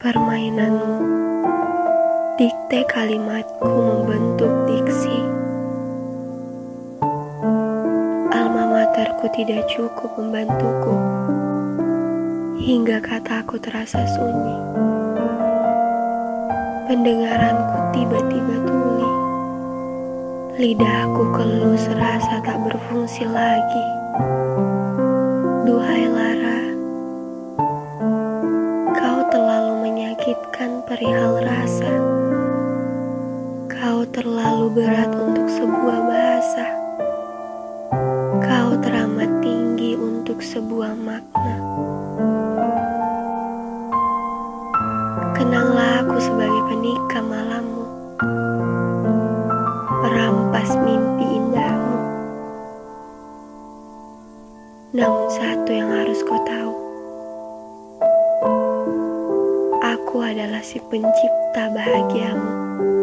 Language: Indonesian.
Permainanmu, dikte kalimatku membentuk diksi. Alma materku tidak cukup membantuku, hingga kataku terasa sunyi. Pendengaranku tiba-tiba lidahku keluh serasa tak berfungsi lagi. Duhai Lara, kau terlalu menyakitkan perihal rasa. Kau terlalu berat untuk sebuah bahasa. Kau teramat tinggi untuk sebuah makna. Kenanglah aku sebagai penikah merampas mimpi indahmu. Namun satu yang harus kau tahu, aku adalah si pencipta bahagiamu.